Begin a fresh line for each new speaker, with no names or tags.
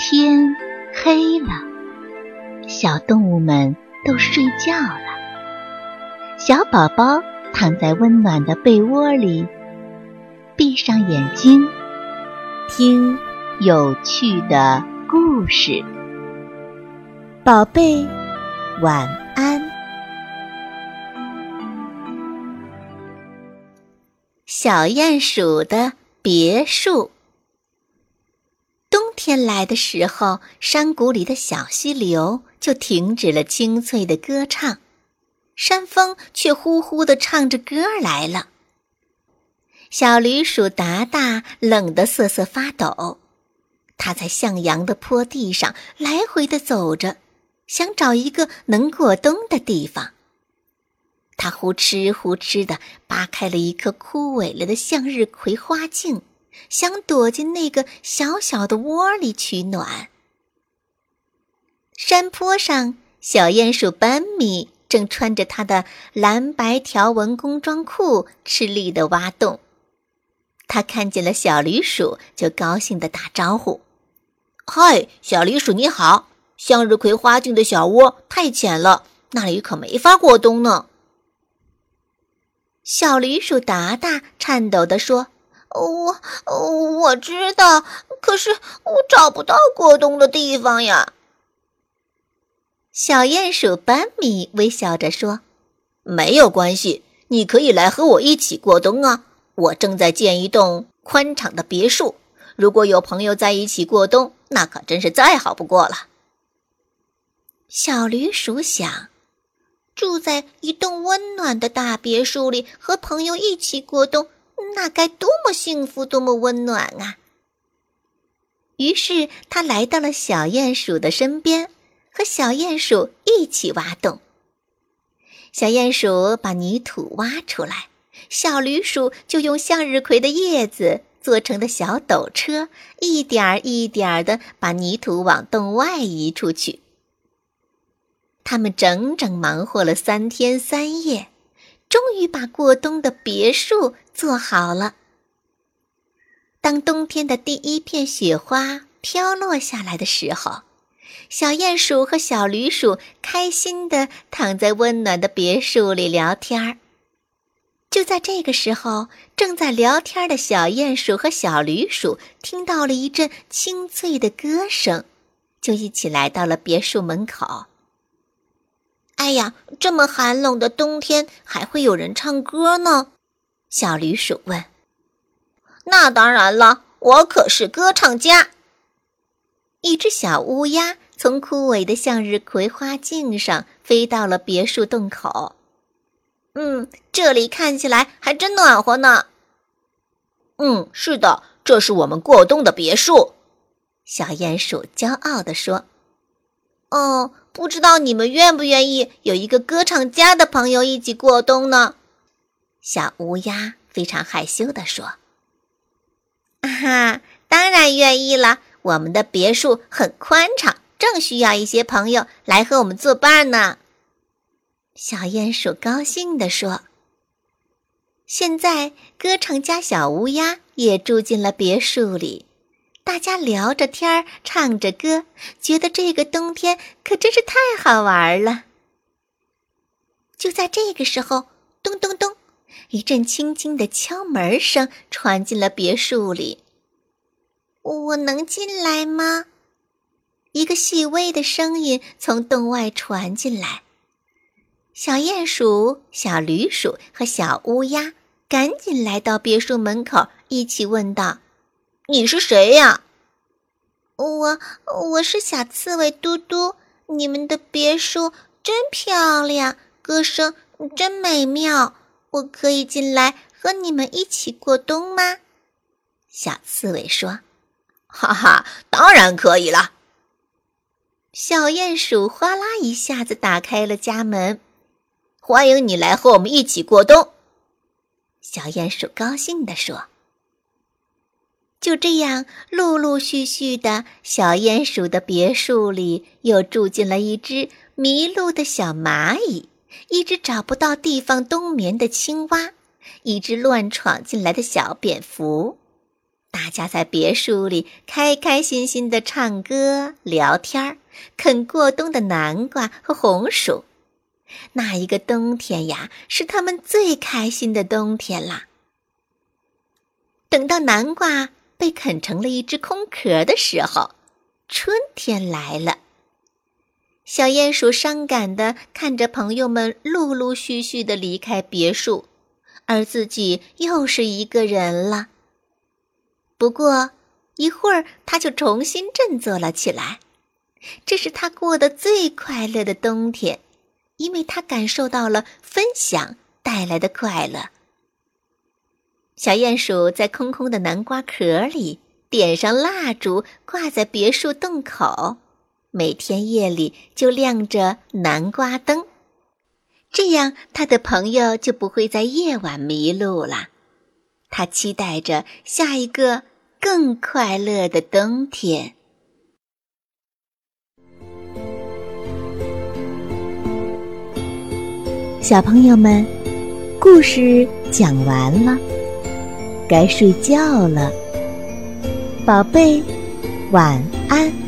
天黑了，小动物们都睡觉了。小宝宝躺在温暖的被窝里，闭上眼睛，听有趣的故事。宝贝，晚安。小鼹鼠的别墅。天来的时候，山谷里的小溪流就停止了清脆的歌唱，山风却呼呼的唱着歌来了。小驴鼠达达冷得瑟瑟发抖，它在向阳的坡地上来回的走着，想找一个能过冬的地方。它呼哧呼哧的扒开了一颗枯萎了的向日葵花茎。想躲进那个小小的窝里取暖。山坡上，小鼹鼠班米正穿着他的蓝白条纹工装裤，吃力的挖洞。他看见了小驴鼠，就高兴的打招呼：“
嗨，小驴鼠你好！向日葵花茎的小窝太浅了，那里可没法过冬呢。”
小驴鼠达达颤抖地说。
我我知道，可是我找不到过冬的地方呀。
小鼹鼠班米微笑着说：“
没有关系，你可以来和我一起过冬啊！我正在建一栋宽敞的别墅，如果有朋友在一起过冬，那可真是再好不过了。”
小驴鼠想，住在一栋温暖的大别墅里，和朋友一起过冬。那该多么幸福，多么温暖啊！于是他来到了小鼹鼠的身边，和小鼹鼠一起挖洞。小鼹鼠把泥土挖出来，小驴鼠就用向日葵的叶子做成的小斗车，一点儿一点儿的把泥土往洞外移出去。他们整整忙活了三天三夜。终于把过冬的别墅做好了。当冬天的第一片雪花飘落下来的时候，小鼹鼠和小驴鼠开心的躺在温暖的别墅里聊天儿。就在这个时候，正在聊天的小鼹鼠和小驴鼠听到了一阵清脆的歌声，就一起来到了别墅门口。
哎呀，这么寒冷的冬天还会有人唱歌呢？
小驴鼠问。
那当然了，我可是歌唱家。
一只小乌鸦从枯萎的向日葵花茎上飞到了别墅洞口。
嗯，这里看起来还真暖和呢。
嗯，是的，这是我们过冬的别墅。
小鼹鼠骄傲地说。
哦，不知道你们愿不愿意有一个歌唱家的朋友一起过冬呢？
小乌鸦非常害羞地说：“
啊哈，当然愿意了。我们的别墅很宽敞，正需要一些朋友来和我们作伴呢。”
小鼹鼠高兴地说：“现在，歌唱家小乌鸦也住进了别墅里。”大家聊着天儿，唱着歌，觉得这个冬天可真是太好玩了。就在这个时候，咚咚咚，一阵轻轻的敲门声传进了别墅里。
我能进来吗？
一个细微的声音从洞外传进来。小鼹鼠、小驴鼠和小乌鸦赶紧来到别墅门口，一起问道。
你是谁呀？
我我是小刺猬嘟嘟。你们的别墅真漂亮，歌声真美妙。我可以进来和你们一起过冬吗？
小刺猬说：“
哈哈，当然可以了。”
小鼹鼠哗啦一下子打开了家门，
欢迎你来和我们一起过冬。
小鼹鼠高兴地说。就这样，陆陆续续的小鼹鼠的别墅里又住进了一只迷路的小蚂蚁，一只找不到地方冬眠的青蛙，一只乱闯进来的小蝙蝠。大
家在别墅里开开心心的唱歌、聊天儿啃过冬的南瓜和红薯。那一个冬天呀，是他们最开心的冬天啦。等到南瓜被啃成了一只空壳的时候，春天来了。小鼹鼠伤感的看着朋友们陆陆续续的离开别墅，而自己又是一个人了。不过一会儿，他就重新振作了起来。这是他过得最快乐的冬天，因为他感受到了分享带来的快乐。小鼹鼠在空空的南瓜壳里点上蜡烛，挂在别墅洞口。每天夜里就亮着南瓜灯，这样他的朋友就不会在夜晚迷路了。他期待着下一个更快乐的冬天。
小朋友们，故事讲完了，该睡觉了，宝贝，晚安。